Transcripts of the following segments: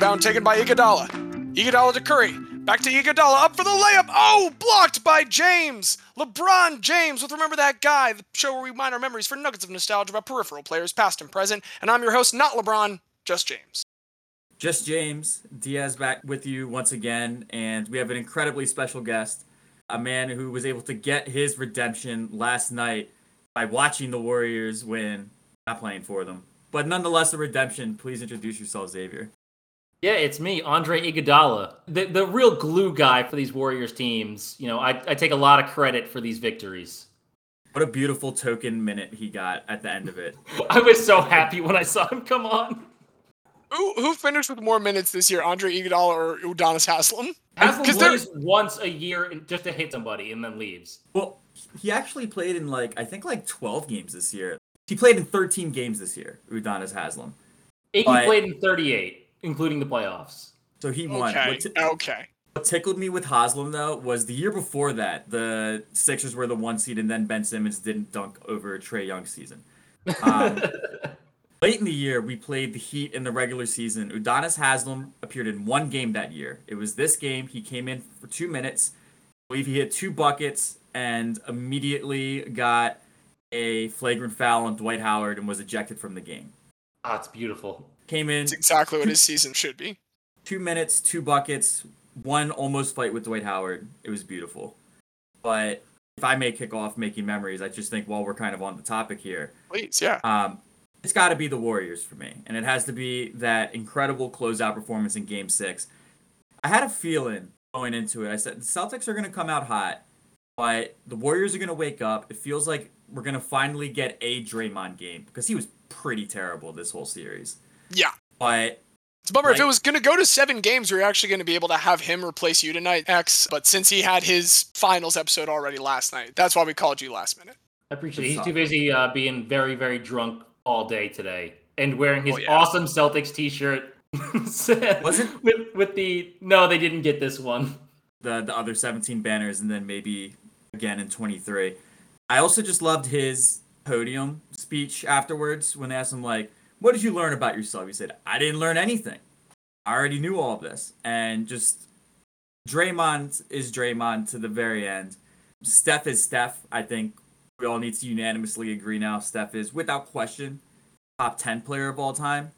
Rebound taken by Iguodala. Iguodala to Curry. Back to Iguodala. Up for the layup. Oh, blocked by James. LeBron James with Remember That Guy, the show where we mine our memories for nuggets of nostalgia about peripheral players, past and present. And I'm your host, not LeBron, just James. Just James. Diaz back with you once again. And we have an incredibly special guest, a man who was able to get his redemption last night by watching the Warriors win, not playing for them. But nonetheless, a redemption. Please introduce yourself, Xavier. Yeah, it's me, Andre Iguodala, the the real glue guy for these Warriors teams. You know, I, I take a lot of credit for these victories. What a beautiful token minute he got at the end of it. I was so happy when I saw him come on. Who, who finished with more minutes this year, Andre Iguodala or Udonis Haslem? Haslem 'Cause they're- plays once a year and- just to hit somebody and then leaves. Well, he actually played in like I think like 12 games this year. He played in 13 games this year. Udonis Haslem. Iggy But- played in 38, including the playoffs. So he won. Okay, What, ti- okay. what tickled me with Haslem though was the year before that the Sixers were the one seed and then Ben Simmons didn't dunk over Trae Young's season. Um, late in the year, we played the Heat in the regular season. Udonis Haslem appeared in one game that year. It was this game. He came in for two minutes. I believe he hit two buckets and immediately got a flagrant foul on Dwight Howard and was ejected from the game. Ah, it's beautiful. Came in It's exactly what his season should be. two minutes, two buckets, one almost fight with Dwight Howard. It was beautiful. But if I may kick off making memories, I just think while we're kind of on the topic here, Please, yeah. um, it's got to be the Warriors for me, and it has to be that incredible closeout performance in Game Six. I had a feeling going into it. I said the Celtics are going to come out hot, but the Warriors are going to wake up. It feels like we're going to finally get a Draymond game because he was pretty terrible this whole series. Yeah. But It's a bummer. If it was going to go to seven games, we are actually going to be able to have him replace you tonight, X. But since he had his finals episode already last night, that's why we called you last minute. I appreciate it. He's too busy uh, being very, very drunk all day today and wearing his Oh, yeah. awesome Celtics t-shirt. Was it? with with the no, they didn't get this one. the the other 17 banners and then maybe again in 23. I also just loved his podium speech afterwards when they asked him like, "What did you learn about yourself?" He said, "I didn't learn anything. I already knew all of this." And just Draymond is Draymond to the very end. Steph is Steph. I think we all need to unanimously agree now. Steph is without question top 10 player of all time.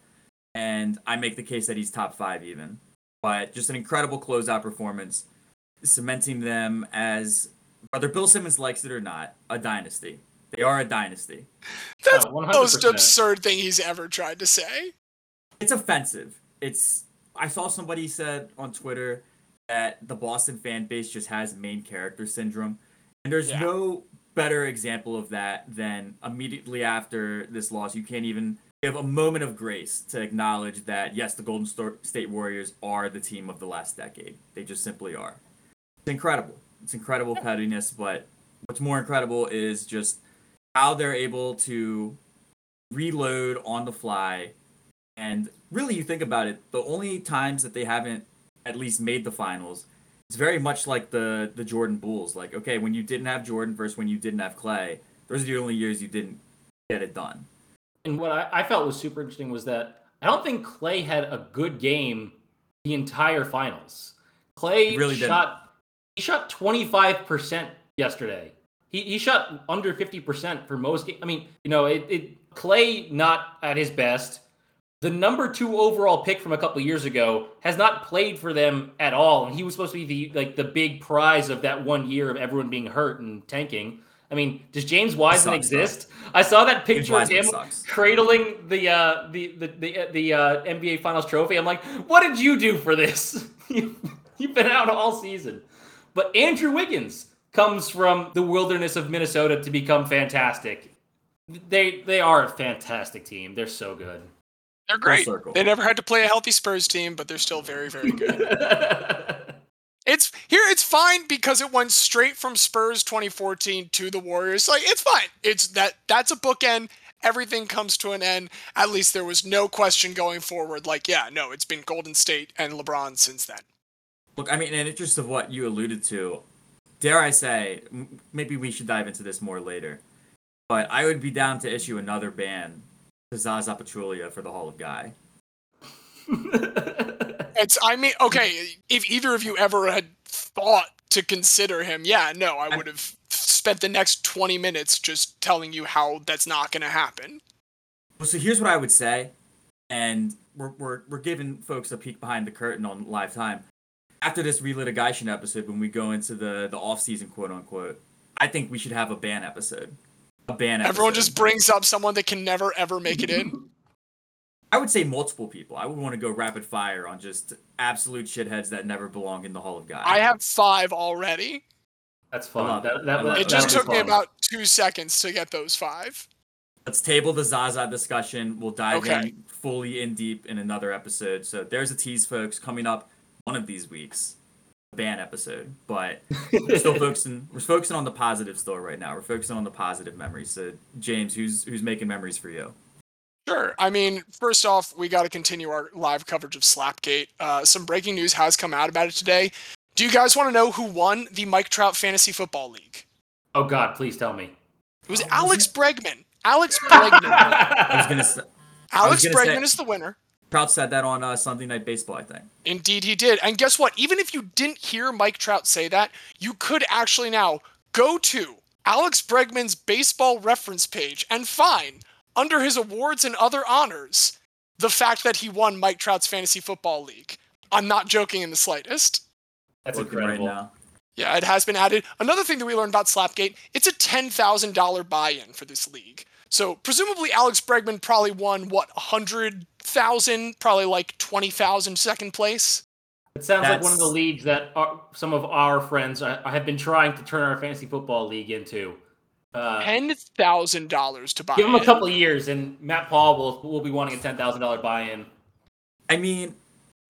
And I make the case that he's top five even. But just an incredible closeout performance cementing them as whether Bill Simmons likes it or not, a dynasty. They are a dynasty. That's Oh, the 100%. most absurd thing he's ever tried to say. It's offensive. It's I saw somebody said on Twitter that the Boston fan base just has main character syndrome. And there's Yeah. no better example of that than immediately after this loss. You can't even give a moment of grace to acknowledge that yes, the Golden State Warriors are the team of the last decade. They just simply are. It's incredible. It's incredible pettiness, but what's more incredible is just how they're able to reload on the fly. And really, you think about it, the only times that they haven't at least made the finals, it's very much like the the Jordan Bulls. Like, okay, when you didn't have Jordan versus when you didn't have Clay, those are the only years you didn't get it done. And what I, I felt was super interesting was that I don't think Clay had a good game the entire finals. Clay He really didn't. shot he shot 25% yesterday. He, he shot under 50% for most games. I mean, you know, it, it Clay not at his best. The number two overall pick from a couple years ago has not played for them at all, and he was supposed to be the like the big prize of that one year of everyone being hurt and tanking. I mean, does James Wiseman sucks, exist? I saw that picture of him sucks. cradling the uh, the the the, uh, the uh, NBA Finals trophy. I'm like, what did you do for this? you've been out all season. But Andrew Wiggins comes from the wilderness of Minnesota to become fantastic. They they are a fantastic team. They're so good. They're great. They never had to play a healthy Spurs team, but they're still very, very good. It's here. It's fine because it went straight from Spurs 2014 to the Warriors. Like it's fine. It's that that's a bookend. Everything comes to an end. At least there was no question going forward. Like yeah, no, it's been Golden State and LeBron since then. Look, I mean, in interest of what you alluded to, dare I say, m- maybe we should dive into this more later. But I would be down to issue another ban to Zaza Pachulia for the Hall of Guy. It's I mean, okay, if either of you ever had thought to consider him, yeah, no, I would have spent the next 20 minutes just telling you how that's not going to happen. Well, so here's what I would say, and we're, we're, we're giving folks a peek behind the curtain on live time. After this relitigation episode, when we go into the the off season, quote unquote, I think we should have a ban episode. A ban. Episode. Everyone just brings up someone that can never ever make it in. I would say multiple people. I would want to go rapid fire on just absolute shitheads that never belong in the Hall of Guy. I have five already. That's I fun. That, it. that, that, It just that'll took be me about two seconds to get those five. Let's table the Zaza discussion. We'll dive Okay. in fully in deep in another episode. So there's a tease, folks, coming up one of these weeks. A ban episode. But we're still focusing we're focusing on the positive still right now. We're focusing on the positive memories. So James, who's who's making memories for you? Sure. I mean, first off, we got to continue our live coverage of Slapgate. Uh, some breaking news has come out about it today. Do you guys want to know who won the Mike Trout Fantasy Football League? Oh God, please tell me. It was Oh, was Alex it? Bregman. Alex Bregman. I was gonna s- Alex gonna Bregman say- is the winner. Trout said that on uh, Sunday Night Baseball, I think. Indeed, he did. And guess what? Even if you didn't hear Mike Trout say that, you could actually now go to Alex Bregman's baseball reference page and find, under his awards and other honors, the fact that he won Mike Trout's Fantasy Football League. I'm not joking in the slightest. That's Looking incredible. right now. Yeah, it has been added. Another thing that we learned about Slapgate, it's a $10,000 buy-in for this league. So presumably Alex Bregman probably won what, 100,000, probably like 20,000 second place. It sounds like one of the leagues that our, some of our friends I, I have been trying to turn our fantasy football league into. Uh, $10,000 to buy give him a couple of years, and Matt Paul will will be wanting a ten thousand dollar buy-in. I mean,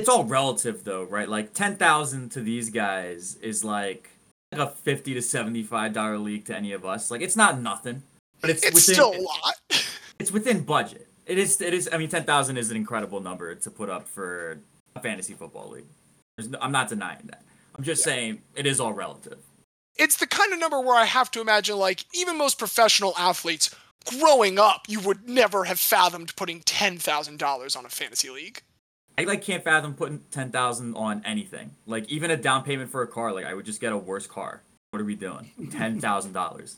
it's all relative though, right? Like ten thousand to these guys is like a fifty to seventy-five dollar league to any of us. Like it's not nothing, but it's, It's within, still a lot. it's within budget. It is. It is. I mean, ten thousand is an incredible number to put up for a fantasy football league. There's no, I'm not denying that. I'm just saying it is all relative. it's the kind of number where I have to imagine, like, even most professional athletes growing up, you would never have fathomed putting $10,000 on a fantasy league. I like can't fathom putting ten thousand on anything. Like even a down payment for a car. Like I would just get a worse car. What are we doing? Ten thousand dollars.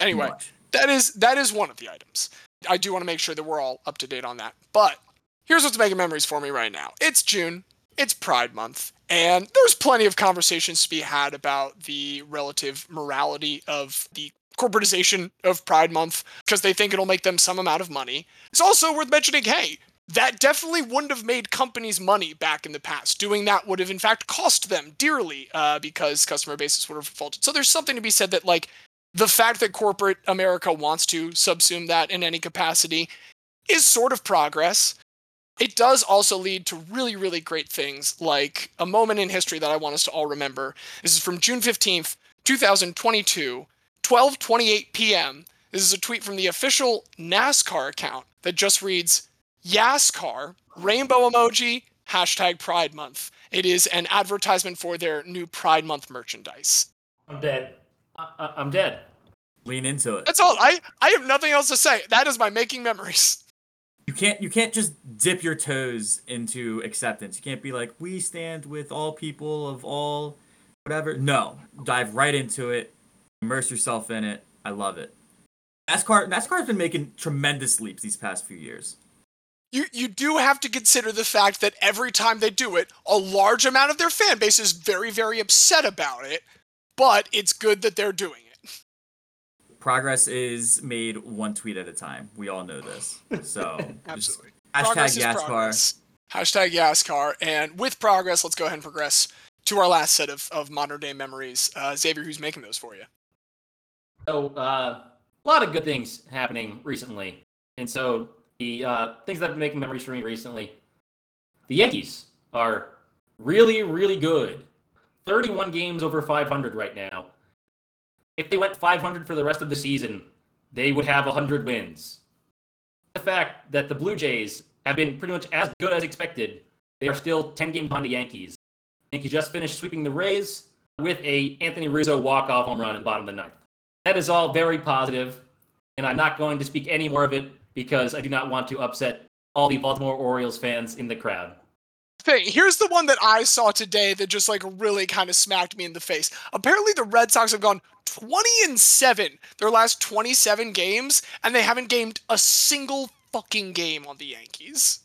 Anyway, that is that is one of the items. I do want to make sure that we're all up to date on that. But here's what's making memories for me right now. It's June. It's Pride Month, and there's plenty of conversations to be had about the relative morality of the corporatization of Pride Month because they think it'll make them some amount of money. It's also worth mentioning, hey, that definitely wouldn't have made companies money back in the past. Doing that would have, in fact, cost them dearly uh, because customer bases would have defaulted. So there's something to be said that, like, the fact that corporate America wants to subsume that in any capacity is sort of progress. It does also lead to really, really great things, like a moment in history that I want us to all remember. This is from June 15th, 2022, 12:28 p.m. This is a tweet from the official NASCAR account that just reads, "YASCAR rainbow emoji hashtag Pride Month." It is an advertisement for their new Pride Month merchandise. I'm dead. I, I'm dead. Lean into it. That's all. I I have nothing else to say. That is my making memories. You can't you can't just dip your toes into acceptance. You can't be like we stand with all people of all whatever. No, dive right into it. Immerse yourself in it. I love it. NASCAR NASCAR's been making tremendous leaps these past few years. You you do have to consider the fact that every time they do it, a large amount of their fan base is very very upset about it. But it's good that they're doing it. Progress is made one tweet at a time. We all know this. So Absolutely. hashtag Progress is YASCAR. progress. Hashtag YASCAR. And with progress, let's go ahead and progress to our last set of, of modern day memories. Uh, Xavier, who's making those for you? So uh, a lot of good things happening recently, and so the uh, things that have been making memories for me recently, the Yankees are really, really good. 31 games over 500 right now. If they went 500 for the rest of the season, they would have 100 wins. The fact that the Blue Jays have been pretty much as good as expected, they are still 10 games behind the Yankees. Yankees just finished sweeping the Rays with a Anthony Rizzo walk-off home run in the bottom of the ninth. That is all very positive, and I'm not going to speak any more of it because I do not want to upset all the Baltimore Orioles fans in the crowd. Thing. Here's the one that I saw today that just like really kind of smacked me in the face. Apparently, the Red Sox have gone 20 and 7 their last 27 games, and they haven't gamed a single fucking game on the Yankees.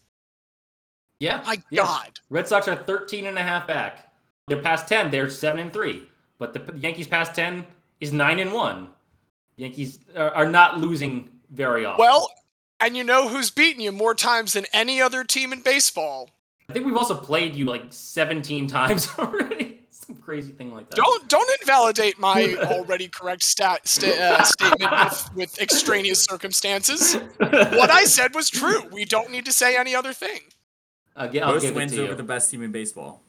Yeah. Oh my yeah. God. Red Sox are 13 and a half back. They're past 10, they're 7 and 3. But the Yankees past 10 is 9 and 1. Yankees are, are not losing very often. Well, and you know who's beaten you more times than any other team in baseball? I think we've also played you like 17 times already. Some crazy thing like that. Don't don't invalidate my already correct stat sta- uh, statement with, with extraneous circumstances. What I said was true. We don't need to say any other thing. I'll, gi- Most wins over you. the best team in baseball.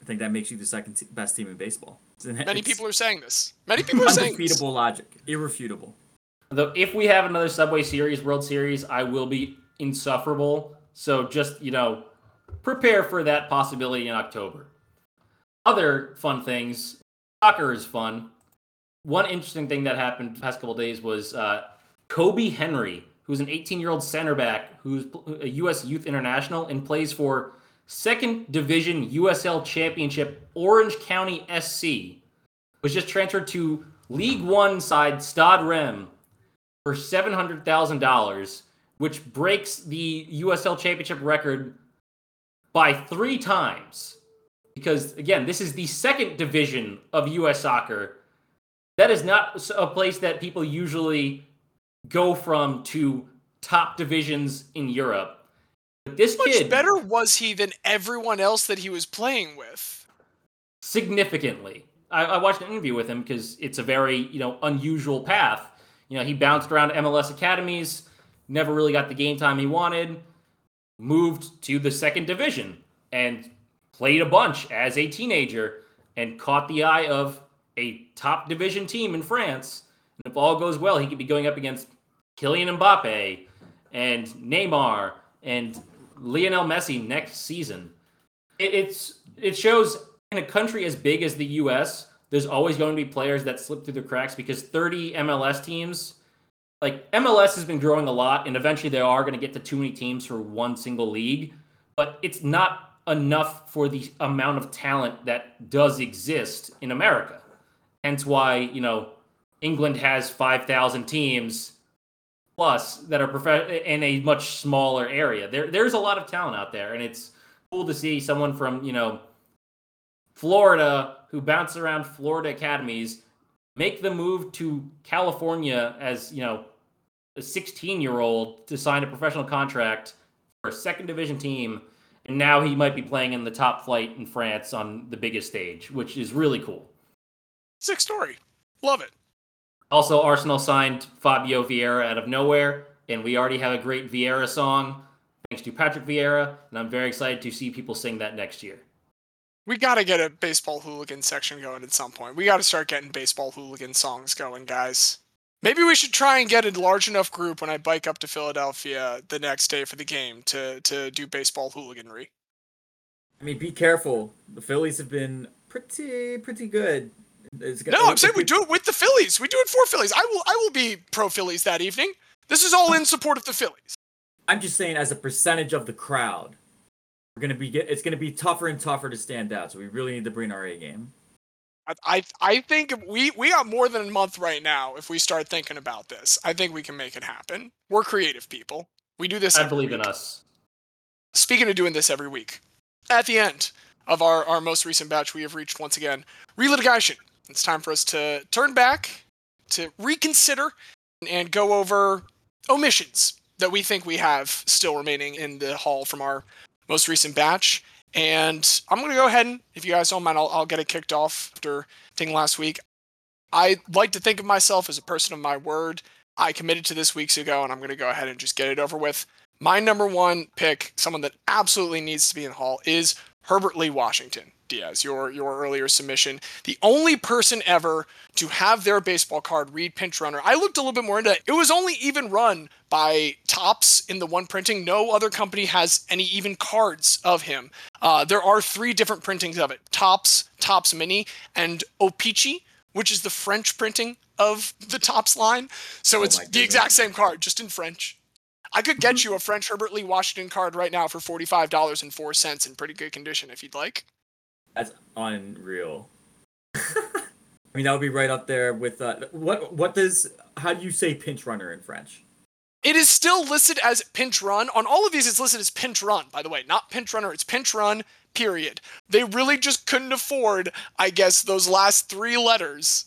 I think that makes you the second t- best team in baseball. Many people are saying this. Many people are saying this. undefeatable logic, irrefutable. Though if we have another Subway Series, World Series, I will be insufferable. So just, you know, prepare for that possibility in October. Other fun things. Soccer is fun. One interesting thing that happened the past couple days was uh, Kobi Henry, who's an 18-year-old center back who's a U.S. Youth International and plays for Second Division USL Championship Orange County SC, was just transferred to League One side Stade Reims for seven hundred thousand dollars, which breaks the USL Championship record by three times. Because again, this is the second division of U.S. soccer. That is not a place that people usually go from to top divisions in Europe. But this How much kid better was he than everyone else that he was playing with? significantly. I, I watched an interview with him because it's a very you know unusual path. You know, he bounced around MLS academies, never really got the game time he wanted, moved to the second division and played a bunch as a teenager and caught the eye of a top division team in France. And if all goes well, he could be going up against Kylian Mbappe and Neymar and Lionel Messi next season. It, it's it shows in a country as big as the U.S. There's always going to be players that slip through the cracks because 30 MLS teams, like MLS has been growing a lot, and eventually they are going to get to too many teams for one single league. But it's not enough for the amount of talent that does exist in America. Hence why you know England has 5,000 teams plus that are prof- in a much smaller area. There, there's a lot of talent out there, and it's cool to see someone from you know Florida who bounce around Florida academies make the move to California as you know a 16 year old to sign a professional contract for a second division team, and now he might be playing in the top flight in France on the biggest stage, which is really cool. Sick story. Love it. Also, Arsenal signed Fabio Vieira out of nowhere, and we already have a great Vieira song thanks to Patrick Vieira, and I'm very excited to see people sing that next year. We got to get a baseball hooligan section going at some point. We got to start getting baseball hooligan songs going, guys. Maybe we should try and get a large enough group when I bike up to Philadelphia the next day for the game to to do baseball hooliganry. I mean, be careful. The Phillies have been pretty, pretty good. No, I'm saying we do it with the Phillies. We do it for Phillies. I will I will be pro Phillies that evening. This is all in support of the Phillies. I'm just saying, as a percentage of the crowd, we're gonna be get. It's gonna be tougher and tougher to stand out. So we really need to bring our A game. I, I I think we we got more than a month right now if we start thinking about this. I think we can make it happen. We're creative people. We do this. I believe in us. Speaking of doing this every week, at the end of our, our most recent batch, we have reached once again relitigation. It's time for us to turn back, to reconsider, and go over omissions that we think we have still remaining in the hall from our most recent batch. And I'm going to go ahead and, if you guys don't mind, I'll, I'll get it kicked off after taking last week. I like to think of myself as a person of my word. I committed to this weeks ago, and I'm going to go ahead and just get it over with. My number one pick, someone that absolutely needs to be in the hall, is Herbert Lee Washington. Diaz, your your earlier submission, the only person ever to have their baseball card read pinch runner. I looked a little bit more into it. It was only even run by Topps in the one printing. No other company has any even cards of him. Uh, there are three different printings of it: Topps, Topps Mini, and O-Pee-Chee, which is the French printing of the Topps line. So Oh it's the exact same card, just in French. I could get you a French Herbert Lee Washington card right now for forty-five dollars and four cents in pretty good condition if you'd like. That's unreal. I mean, that would be right up there with uh, what? What does? How do you say pinch runner in French? It is still listed as pinch run. On all of these, it's listed as pinch run, by the way, not pinch runner. It's pinch run, period. They really just couldn't afford, I guess, those last three letters.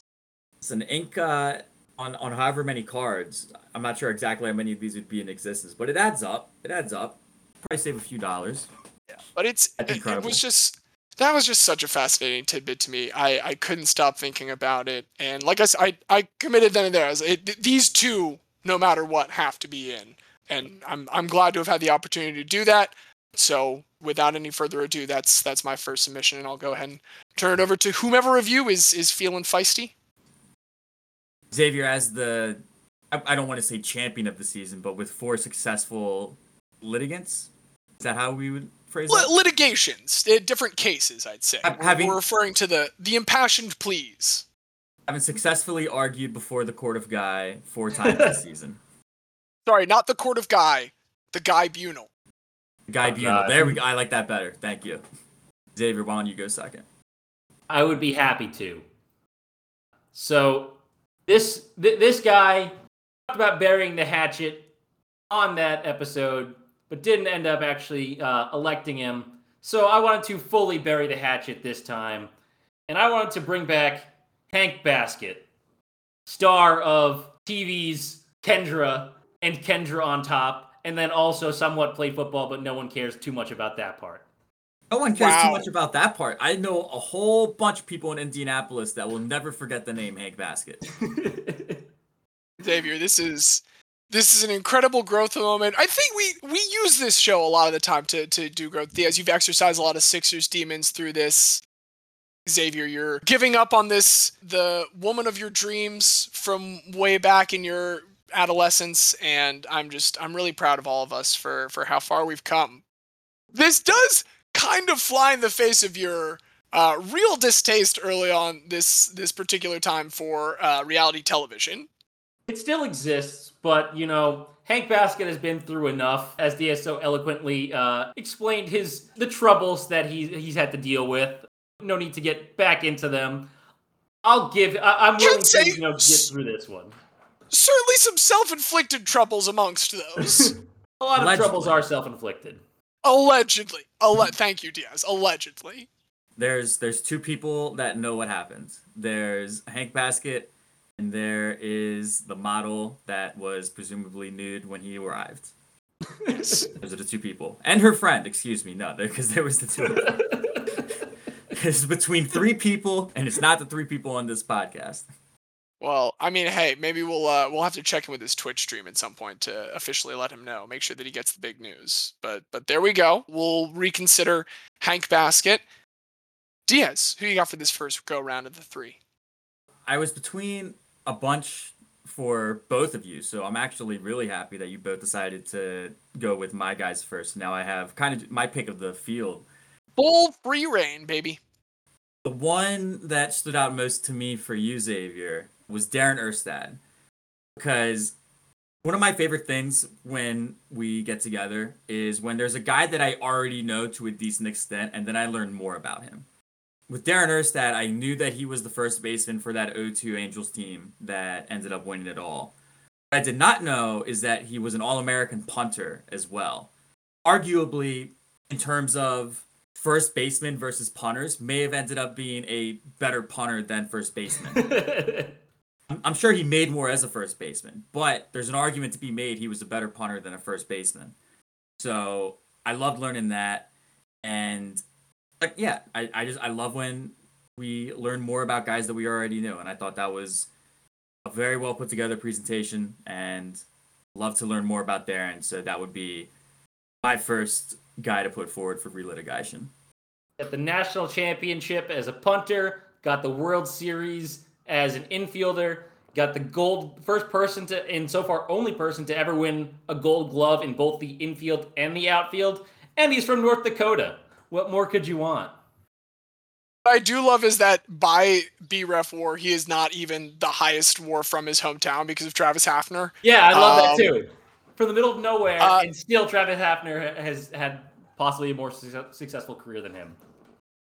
It's an ink uh, on, on however many cards. I'm not sure exactly how many of these would be in existence, but it adds up. It adds up. Probably save a few dollars. Yeah, but it's it, it was just that was just such a fascinating tidbit to me. I I couldn't stop thinking about it, and like I said, I I committed then and there. I was, it, these two, no matter what, have to be in, and I'm I'm glad to have had the opportunity to do that. So without any further ado, that's that's my first submission, and I'll go ahead and turn it over to whomever of you is is feeling feisty. Xavier as the I, I don't want to say champion of the season, but with four successful litigants. Is that how we would phrase Li- it? litigations, uh, different cases, I'd say. Ha- We're- having- We're referring to the the impassioned pleas. Having successfully argued before the court of Guy four times this season. Sorry, not the court of Guy, the Guy Bunal. Guy Oh, Bunal. God. There we go. I like that better. Thank you. Xavier, why don't you go second? I would be happy to. So this th- this guy talked about burying the hatchet on that episode, but didn't end up actually uh, electing him. So I wanted to fully bury the hatchet this time, and I wanted to bring back Hank Baskett, star of TV's Kendra and Kendra on top, and then also somewhat played football, but no one cares too much about that part. No one cares too much about that part. I know a whole bunch of people in Indianapolis that will never forget the name Hank Baskett. Xavier, this is this is an incredible growth moment. I think we we use this show a lot of the time to to do growth. As you've exercised a lot of Sixers demons through this. Xavier, you're giving up on this the woman of your dreams from way back in your adolescence, and I'm just I'm really proud of all of us for for how far we've come. This does kind of fly in the face of your uh, real distaste early on this this particular time for uh, reality television. It still exists, but you know, Hank Baskett has been through enough, as Diaz so eloquently uh, explained his the troubles that he he's had to deal with. No need to get back into them. I'll give. I, I'm willing to you know get through this one. certainly some self-inflicted troubles amongst those. A lot of Allegedly. troubles are self-inflicted. Allegedly. Alle- hmm. thank you, Diaz. Allegedly. There's there's two people that know what happens. There's Hank Baskett, and there is the model that was presumably nude when he arrived. Those are the two people, and her friend. Excuse me, no, because there was the two. of it's between three people, and it's not the three people on this podcast. Well, I mean, hey, maybe we'll uh, we'll have to check in with his Twitch stream at some point to officially let him know. Make sure that he gets the big news. But but there we go. We'll reconsider Hank Baskett. Diaz, who you got for this first go round of the three? I was between a bunch for both of you, so I'm actually really happy that you both decided to go with my guys first. Now I have kind of my pick of the field. Full free reign, baby. The one that stood out most to me for you, Xavier, was Darren Erstad. Because one of my favorite things when we get together is when there's a guy that I already know to a decent extent, and then I learn more about him. With Darren Erstad, I knew that he was the first baseman for that 0-2 Angels team that ended up winning it all. What I did not know is that he was an All-American punter as well. Arguably, in terms of first baseman versus punters, may have ended up being a better punter than first baseman. I'm- sure he made more as a first baseman, but there's an argument to be made he was a better punter than a first baseman. So I loved learning that, and like yeah, I, I just I love when we learn more about guys that we already knew, and I thought that was a very well put together presentation, and love to learn more about Darren. So that would be my first guy to put forward for relitigation. At the national championship as a punter, got the World Series as an infielder, got the gold first person to and so far only person to ever win a gold glove in both the infield and the outfield, and he's from North Dakota. What more could you want? What I do love is that by BREF war, he is not even the highest war from his hometown because of Travis Hafner. Yeah, I love Um, that too. from the middle of nowhere, Uh, and still Travis Hafner has had possibly a more success- successful career than him.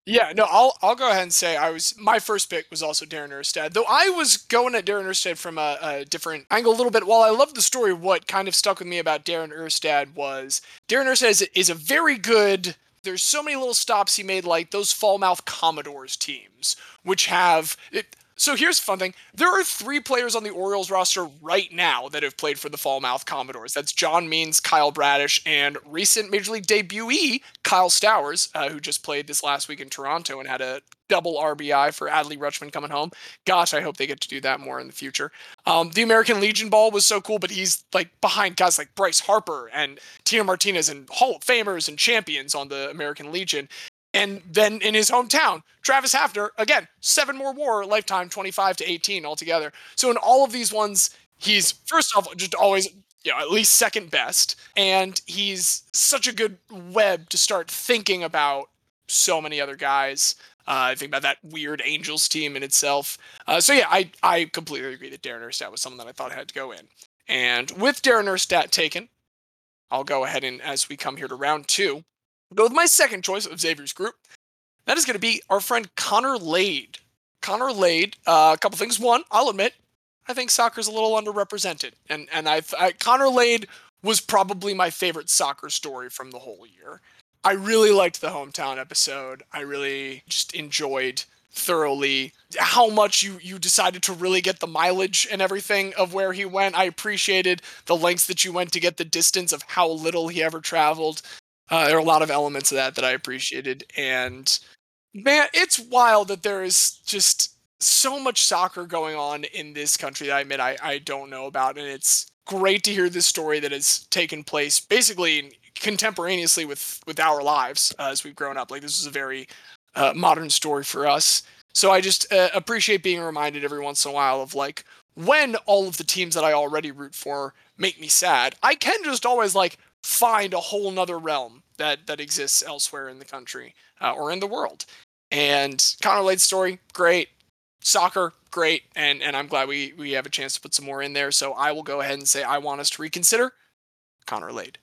Yeah, no, I'll I'll go ahead and say I was my first pick was also Darren Erstad, though I was going at Darren Erstad from a, a different angle a little bit. While I love the story, what kind of stuck with me about Darren Erstad was Darren Erstad is, is a very good. There's so many little stops he made, like those Falmouth Commodores teams, which have. It, so here's fun thing: there are three players on the Orioles roster right now that have played for the Falmouth Commodores. That's John Means, Kyle Bradish, and recent Major League debutee Kyle Stowers, uh, who just played this last week in Toronto and had a double RBI for Adley Rutschman coming home. Gosh, I hope they get to do that more in the future. Um, the American Legion ball was so cool, but he's like behind guys like Bryce Harper and Tino Martinez and Hall of Famers and champions on the American Legion. And then in his hometown, Travis Hafner, again, seven more war lifetime, 25 to 18 altogether. So in all of these ones, he's first off just always you know, at least second best. And he's such a good web to start thinking about so many other guys. Uh, I think about that weird Angels team in itself. Uh, so yeah, I, I completely agree that Darren Erstad was someone that I thought had to go in. And with Darren Erstad taken, I'll go ahead and as we come here to round two, go with my second choice of Xavier's group. That is going to be our friend Connor Lade. Connor Lade, uh, a couple things. One, I'll admit, I think soccer's a little underrepresented, and and I, I Connor Lade was probably my favorite soccer story from the whole year. I really liked the hometown episode. I really just enjoyed thoroughly how much you you decided to really get the mileage and everything of where he went. I appreciated the lengths that you went to get the distance of how little he ever traveled. Uh, there are a lot of elements of that that I appreciated, and man, it's wild that there is just so much soccer going on in this country that I admit I, I don't know about, and it's great to hear this story that has taken place basically contemporaneously with with our lives uh, as we've grown up. Like this is a very uh, modern story for us. So I just uh, appreciate being reminded every once in a while of like when all of the teams that I already root for make me sad, I can just always like find a whole nother realm that that exists elsewhere in the country uh, or in the world. And Connor Lade's story, great. Soccer, great. And and I'm glad we we have a chance to put some more in there. So I will go ahead and say I want us to reconsider Connor Lade.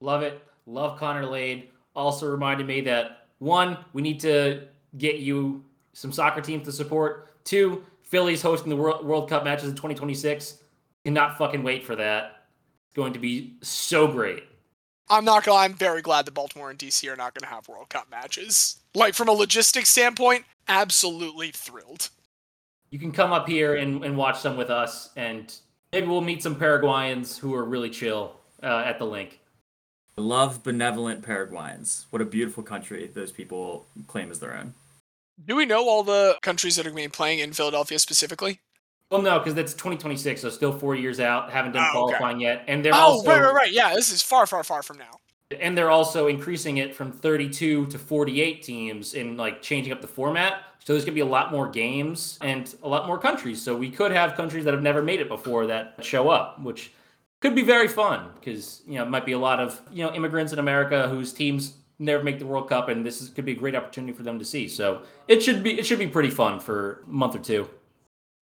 Love it. Love Connor Lade. Also reminded me that one, we need to get you some soccer teams to support. Two, Philly's hosting the World, World Cup matches in 2026. Cannot fucking wait for that. It's going to be so great. I'm not gonna. I'm very glad that Baltimore and DC are not gonna have World Cup matches. Like from a logistics standpoint, absolutely thrilled. You can come up here and, and watch some with us, and maybe we'll meet some Paraguayans who are really chill uh, at the link. I love benevolent Paraguayans. What a beautiful country those people claim as their own. Do we know all the countries that are going to be playing in Philadelphia specifically? Well, no, because that's 2026, so still four years out. Haven't done Oh, okay. qualifying yet, and they're oh, also right, right, right. Yeah, this is far, far, far from now. and they're also increasing it from 32 to 48 teams and like changing up the format. So there's gonna be a lot more games and a lot more countries. So we could have countries that have never made it before that show up, which could be very fun because you know it might be a lot of you know immigrants in America whose teams never make the World Cup, and this is, could be a great opportunity for them to see. So it should be it should be pretty fun for a month or two.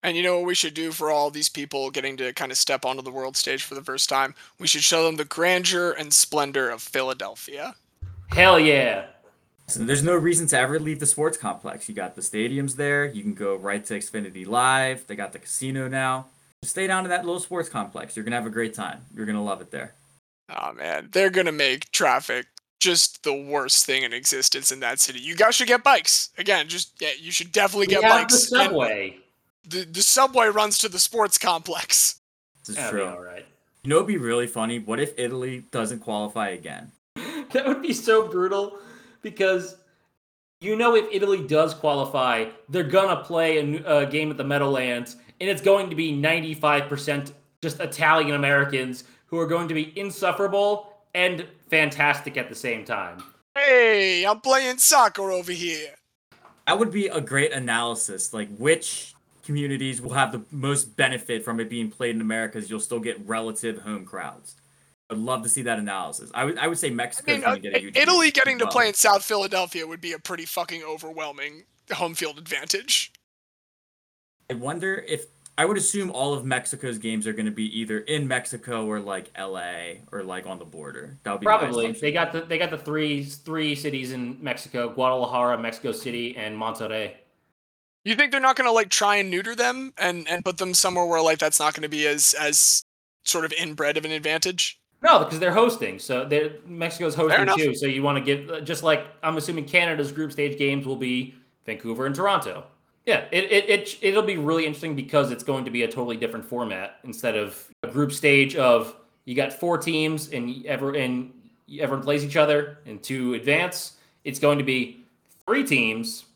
And you know what we should do for all these people getting to kind of step onto the world stage for the first time? We should show them the grandeur and splendor of Philadelphia. Hell yeah! So there's no reason to ever leave the sports complex. You got the stadiums there. You can go right to Xfinity Live. They got the casino now. Just stay down to that little sports complex. You're gonna have a great time. You're gonna love it there. Oh man, they're gonna make traffic just the worst thing in existence in that city. You guys should get bikes. Again, just yeah, you should definitely We get have the bikes. And subway. The, the subway runs to the sports complex. This is That'd be true. all right. You know, it'd be really funny. What if Italy doesn't qualify again? That would be so brutal because you know if Italy does qualify, they're gonna play a game at the Meadowlands, and it's going to be 95% just Italian Americans who are going to be insufferable and fantastic at the same time. Hey, I'm playing soccer over here. That would be a great analysis. Like which communities will have the most benefit from it being played in America? As you'll still get relative home crowds. I'd love to see that analysis. I would I would say I mean, uh, going to get a huge Italy boost as getting to play in South Philadelphia would be a pretty fucking overwhelming home field advantage. I wonder if I would assume all of Mexico's games are going to be either in Mexico or like LA or like on the border. That would be probably. They got the they got the three three cities in Mexico: Guadalajara, Mexico City, and Monterrey. You think they're not going to like try and neuter them and and put them somewhere where like that's not going to be as as sort of inbred of an advantage? No, because they're hosting. So they're, Mexico's hosting too. So you want to get uh, just like I'm assuming Canada's group stage games will be Vancouver and Toronto. Yeah, it, it, it, it'll be really interesting because it's going to be a totally different format instead of a group stage of you got four teams and ever and everyone plays each other and two advance. It's going to be three teams.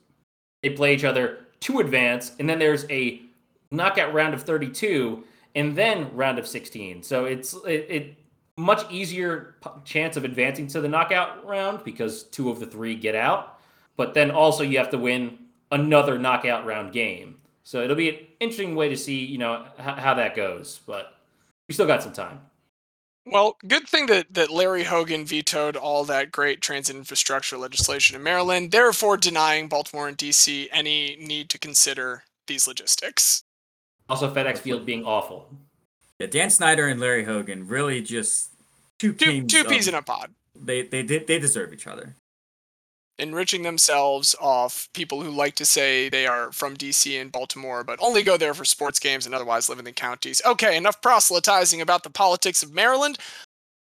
They play each other two advance, and then there's a knockout round of 32, and then round of 16. So it's it, it much easier chance of advancing to the knockout round because two of the three get out. But then also you have to win another knockout round game. So it'll be an interesting way to see, you know, h- how that goes. But we still got some time. Well, good thing that, that Larry Hogan vetoed all that great transit infrastructure legislation in Maryland, therefore denying Baltimore and DC any need to consider these logistics. Also, FedEx Field being awful. Yeah, Dan Snyder and Larry Hogan really just two two, two peas in a pod. They they they deserve each other enriching themselves off people who like to say they are from DC and Baltimore, but only go there for sports games and otherwise live in the counties. Okay, enough proselytizing about the politics of Maryland.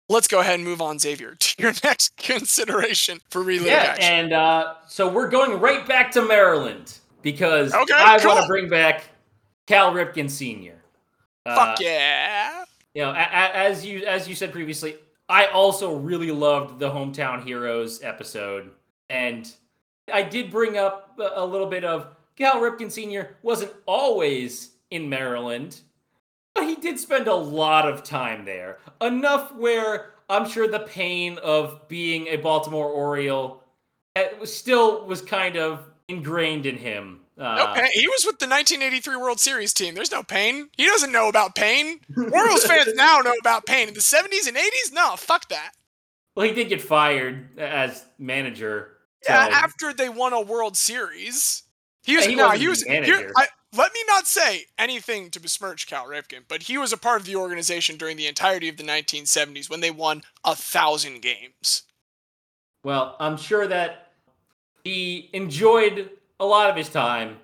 Let's go ahead and move on, Xavier, to your next consideration for relitigation. Yeah, and uh, so we're going right back to Maryland because okay, I cool. want to bring back Cal Ripken Sr. Uh, Fuck yeah! You know, as you as you said previously, I also really loved the hometown heroes episode and I did bring up a little bit of Cal Ripken Sr. wasn't always in Maryland, but he did spend a lot of time there. Enough where I'm sure the pain of being a Baltimore Oriole eh, still was kind of ingrained in him. Uh. He was with the 1983 World Series team. There's no pain. He doesn't know about pain. Orioles fans now know about pain. In the 70s and 80s, no, fuck that. Well, he did get fired as manager yeah, after they won a World Series. He was yeah, he no, he was here. I, let me not say anything to besmirch Cal Ripken, but he was a part of the organization during the entirety of the 1970s when they won a thousand games. Well, I'm sure that he enjoyed a lot of his time,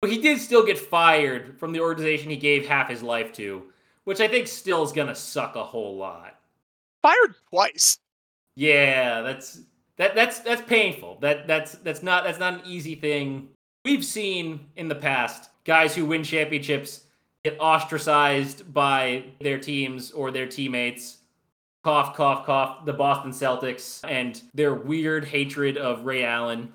but he did still get fired from the organization he gave half his life to, which I think still is gonna suck a whole lot. Fired twice. Yeah, that's that that's that's painful. That that's that's not that's not an easy thing. We've seen in the past guys who win championships get ostracized by their teams or their teammates. Cough, cough, cough. The Boston Celtics and their weird hatred of Ray Allen.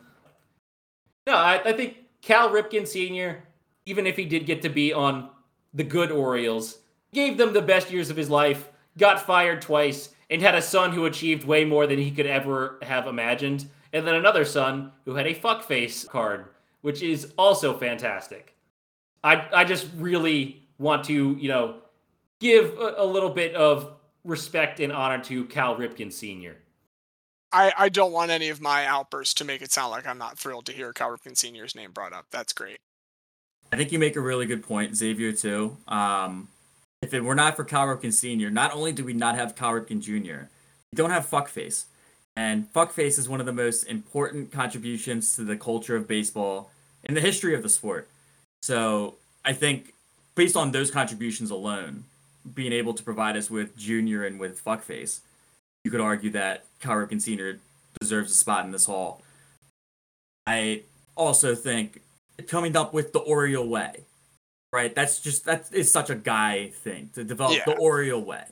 No, I, I think Cal Ripken Sr., even if he did get to be on the good Orioles, gave them the best years of his life, got fired twice, and had a son who achieved way more than he could ever have imagined, and then another son who had a fuckface card, which is also fantastic. I I just really want to you know give a, a little bit of respect and honor to Cal Ripken Sr. I, I don't want any of my outbursts to make it sound like I'm not thrilled to hear Cal Ripken Sr.'s name brought up. That's great. I think you make a really good point, Xavier, too. Um, if it were not for Cal Ripken Sr., not only do we not have Cal Ripken Jr., we don't have Fuckface. And Fuckface is one of the most important contributions to the culture of baseball in the history of the sport. So I think based on those contributions alone, being able to provide us with Junior and with Fuckface, you could argue that Cal Ripken Sr. deserves a spot in this hall. I also think coming up with the Oriole way right? That's just that is such a guy thing to develop yeah. the Oriole way.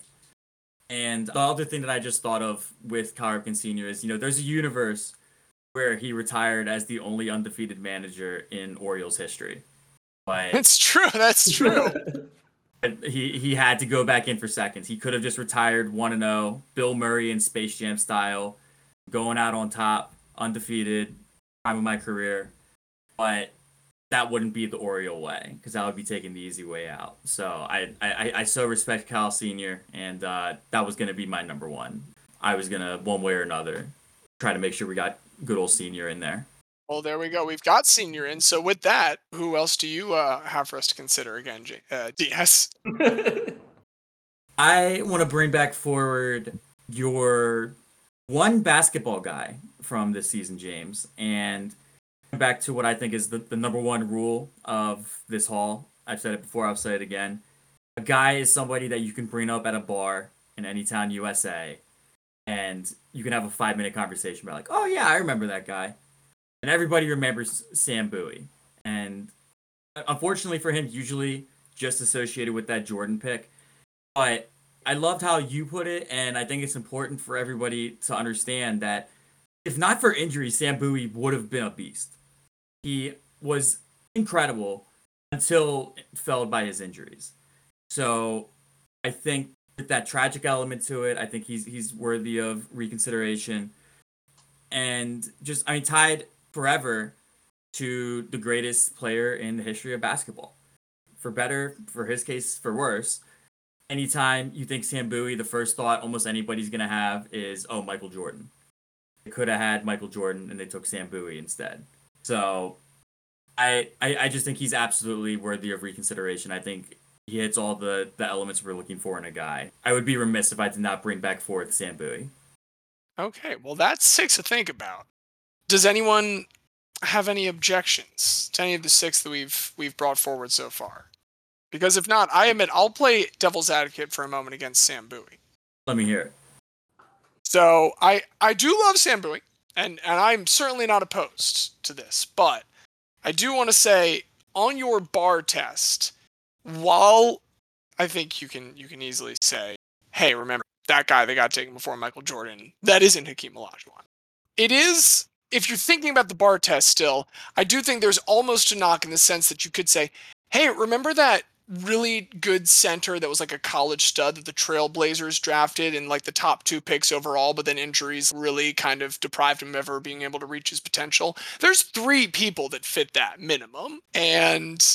And the other thing that I just thought of with Ripken Sr. is, you know, there's a universe where he retired as the only undefeated manager in Orioles history. But it's true. That's true. he he had to go back in for seconds. He could have just retired one and zero, oh, Bill Murray in Space Jam style, going out on top, undefeated, time of my career. But that wouldn't be the Oriole way because that would be taking the easy way out. So I I, I so respect Cal Senior, and uh, that was gonna be my number one. I was gonna one way or another try to make sure we got good old Senior in there. Well, there we go. We've got senior in. So with that, who else do you uh, have for us to consider again, J- uh, DS? I want to bring back forward your one basketball guy from this season, James, and back to what I think is the, the number one rule of this hall. I've said it before, I'll say it again. A guy is somebody that you can bring up at a bar in any town, USA, and you can have a five minute conversation about, like, oh, yeah, I remember that guy. And everybody remembers Sam Bowie. And unfortunately for him, usually just associated with that Jordan pick. But I loved how you put it, and I think it's important for everybody to understand that if not for injury, Sam Bowie would have been a beast. He was incredible until felled by his injuries. So I think with that tragic element to it, I think he's he's worthy of reconsideration. And just I mean tied forever to the greatest player in the history of basketball. For better, for his case, for worse. Anytime you think Sam Bowie, the first thought almost anybody's gonna have is, oh, Michael Jordan. They could have had Michael Jordan and they took Sam Bowie instead. So I, I I just think he's absolutely worthy of reconsideration. I think he hits all the, the elements we're looking for in a guy. I would be remiss if I did not bring back forth Sam Bowie. Okay, well that's six to think about. Does anyone have any objections to any of the six that we've we've brought forward so far? Because if not, I admit I'll play devil's advocate for a moment against Sam Bowie. Let me hear it. So I I do love Sam Bowie, and and I'm certainly not opposed to this, but I do want to say on your bar test, while I think you can you can easily say, hey, remember that guy that got taken before Michael Jordan, that isn't Hakeem Olajuwon. It is if you're thinking about the bar test still, I do think there's almost a knock in the sense that you could say, hey, remember that really good center that was like a college stud that the Trailblazers drafted in like the top two picks overall, but then injuries really kind of deprived him of ever being able to reach his potential. There's three people that fit that minimum. And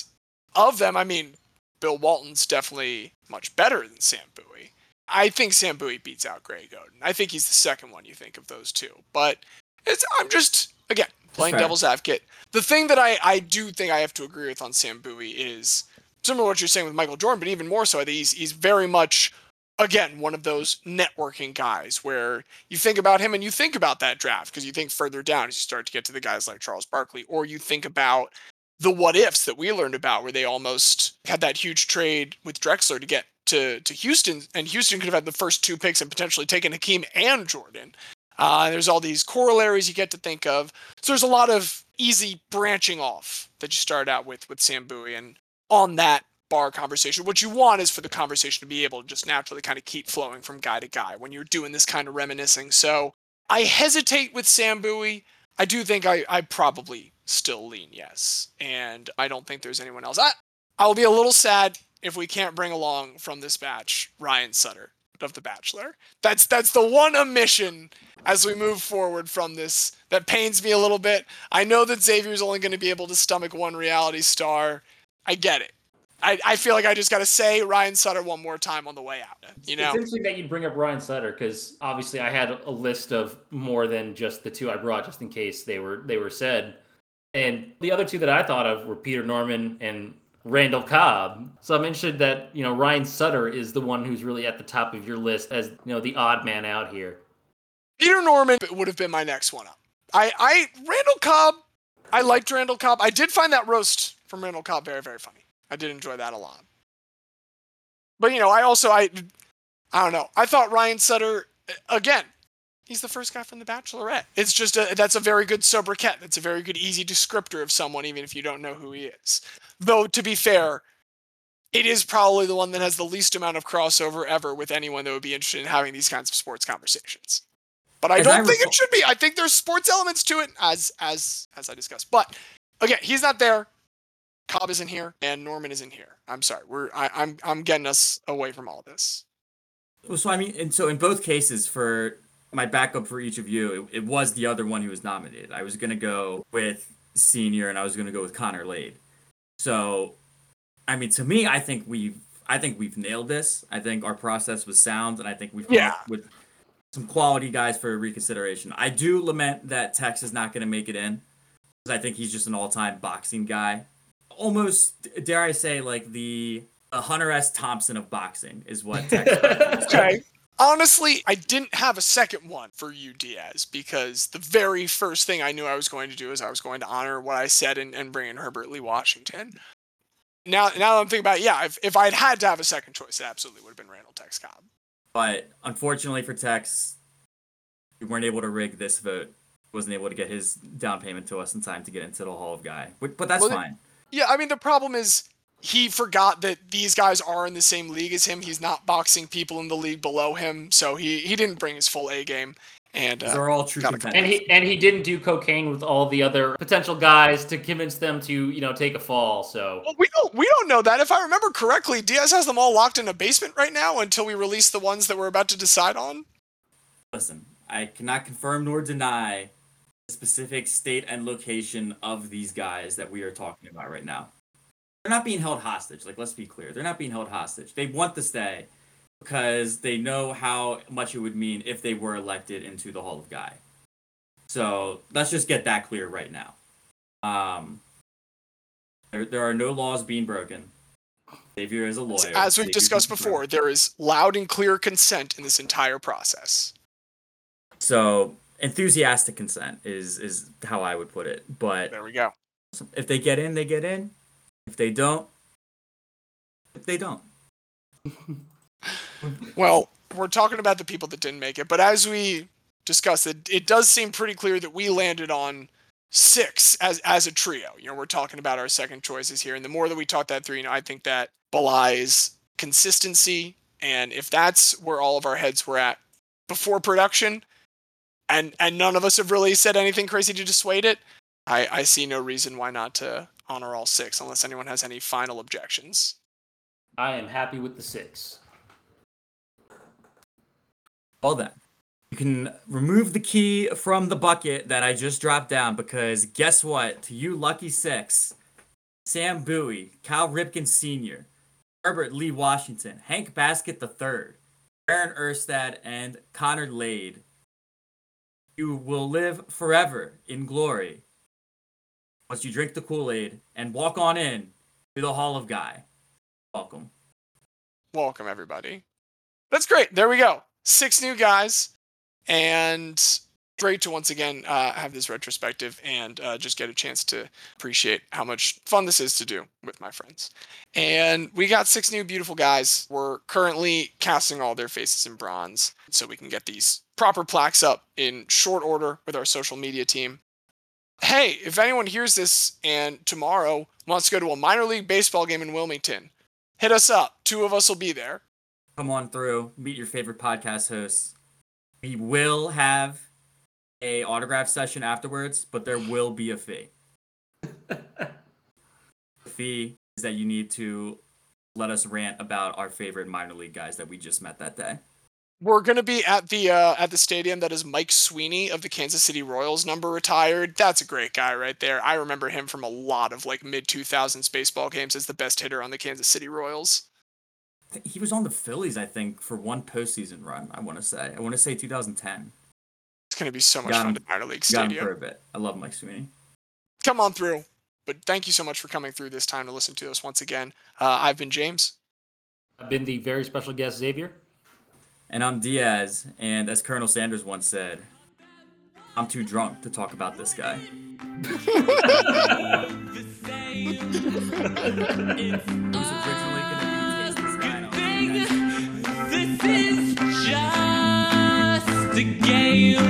of them, I mean, Bill Walton's definitely much better than Sam Bowie. I think Sam Bowie beats out Greg Oden. I think he's the second one you think of those two. But it's I'm just again playing devil's advocate. The thing that I, I do think I have to agree with on Sam Bowie is similar to what you're saying with Michael Jordan, but even more so, I think he's he's very much again one of those networking guys where you think about him and you think about that draft because you think further down as you start to get to the guys like Charles Barkley, or you think about the what ifs that we learned about where they almost had that huge trade with Drexler to get to to Houston, and Houston could have had the first two picks and potentially taken Hakeem and Jordan. Uh, there's all these corollaries you get to think of. So there's a lot of easy branching off that you start out with with Sam Bowie, and on that bar conversation, what you want is for the conversation to be able to just naturally kind of keep flowing from guy to guy when you're doing this kind of reminiscing. So I hesitate with Sam Bowie. I do think I, I probably still lean yes, and I don't think there's anyone else. I I'll be a little sad if we can't bring along from this batch Ryan Sutter of The Bachelor. That's that's the one omission as we move forward from this that pains me a little bit. I know that Xavier's only going to be able to stomach one reality star. I get it. I, I feel like I just got to say Ryan Sutter one more time on the way out. You know, It's interesting that you bring up Ryan Sutter because obviously I had a list of more than just the two I brought, just in case they were they were said. And the other two that I thought of were Peter Norman and Randall Cobb. So I'm interested that you know Ryan Sutter is the one who's really at the top of your list as you know the odd man out here. Peter Norman would have been my next one up. I I Randall Cobb. I liked Randall Cobb. I did find that roast from Randall Cobb very very funny. I did enjoy that a lot. But you know, I also I I don't know. I thought Ryan Sutter again. He's the first guy from The Bachelorette. It's just a that's a very good sobriquet. That's a very good easy descriptor of someone, even if you don't know who he is. Though to be fair, it is probably the one that has the least amount of crossover ever with anyone that would be interested in having these kinds of sports conversations. But I As don't I think recall- it should be. I think there's sports elements to it, as as as I discussed. But again, he's not there. Cobb isn't here, and Norman isn't here. I'm sorry. We're I, I'm I'm getting us away from all this. Well, so I mean, and so in both cases, for my backup for each of you, it, it was the other one who was nominated. I was gonna go with senior, and I was gonna go with Connor Lade. So, I mean, to me, I think we've I think we've nailed this. I think our process was sound, and I think we've Yeah. with some quality guys for reconsideration. I do lament that Tex is not gonna make it in. because I think he's just an all-time boxing guy. Almost, dare I say, like the, the Hunter S. Thompson of boxing is what. Tex. Okay. Honestly, I didn't have a second one for you, Diaz, because the very first thing I knew I was going to do is I was going to honor what I said and, and bring in Herbert Lee Washington. Now, now that I'm thinking about it, yeah, if, if I'd had to have a second choice, it absolutely would have been Randall Tex Cobb. But unfortunately for Tex, we weren't able to rig this vote. Wasn't able to get his down payment to us in time to get into the Hall of Guy. But, but that's Well, fine. Yeah, I mean, the problem is he forgot that these guys are in the same league as him. He's not boxing people in the league below him, so he, he didn't bring his full A game. And These uh, are all true gotta- contenders. And he and he didn't do cocaine with all the other potential guys to convince them to you know take a fall. So Well, we don't we don't know that. If I remember correctly, Diaz has them all locked in a basement right now until we release the ones that we're about to decide on. Listen, I cannot confirm nor deny the specific state and location of these guys that we are talking about right now. They're not being held hostage. Like, let's be clear. They're not being held hostage. They want to stay because they know how much it would mean if they were elected into the Hall of Guy. So let's just get that clear right now. Um, there, there are no laws being broken. Xavier is a lawyer. As we've Xavier discussed before, there is loud and clear consent in this entire process. So enthusiastic consent is is how I would put it. But There we go. if they get in, they get in. If they don't, if they don't. Well, we're talking about the people that didn't make it, but as we discussed, it, it does seem pretty clear that we landed on six as as a trio. You know, we're talking about our second choices here, and the more that we talk that through, you know, I think that belies consistency, and if that's where all of our heads were at before production, and and none of us have really said anything crazy to dissuade it, I I see no reason why not to honor all six, unless anyone has any final objections. I am happy with the six. Well then, you can remove the key from the bucket that I just dropped down because guess what? To you lucky six, Sam Bowie, Cal Ripken Sr., Herbert Lee Washington, Hank Baskett III, Darin Erstad, and Connor Lade. You will live forever in glory once you drink the Kool-Aid and walk on in to the Hall of Guy. Welcome. welcome everybody. That's great. There we go. Six new guys, and great to once again uh, have this retrospective and uh, just get a chance to appreciate how much fun this is to do with my friends. And we got six new beautiful guys. We're currently casting all their faces in bronze so we can get these proper plaques up in short order with our social media team. Hey, if anyone hears this and tomorrow wants to go to a minor league baseball game in Wilmington, hit us up. Two of us will be there. come on through, meet your favorite podcast hosts. We will have a autograph session afterwards, but there will be a fee. the fee is that you need to let us rant about our favorite minor league guys that we just met that day. We're gonna be at the uh, at the stadium that is Mike Sweeney of the Kansas City Royals number retired. That's a great guy right there. I remember him from a lot of like mid two thousands baseball games as the best hitter on the Kansas City Royals. He was on the Phillies, I think, for one postseason run. I want to say. I want to say 2010. It's gonna be so much Got fun him. to minor league Got him stadium. for a bit. I love Mike Sweeney. Come on through. But thank you so much for coming through this time to listen to us once again. Uh, I've been James. I've been the very special guest Xavier. And I'm Diaz, and as Colonel Sanders once said, I'm too drunk to talk about this guy. This is just a game.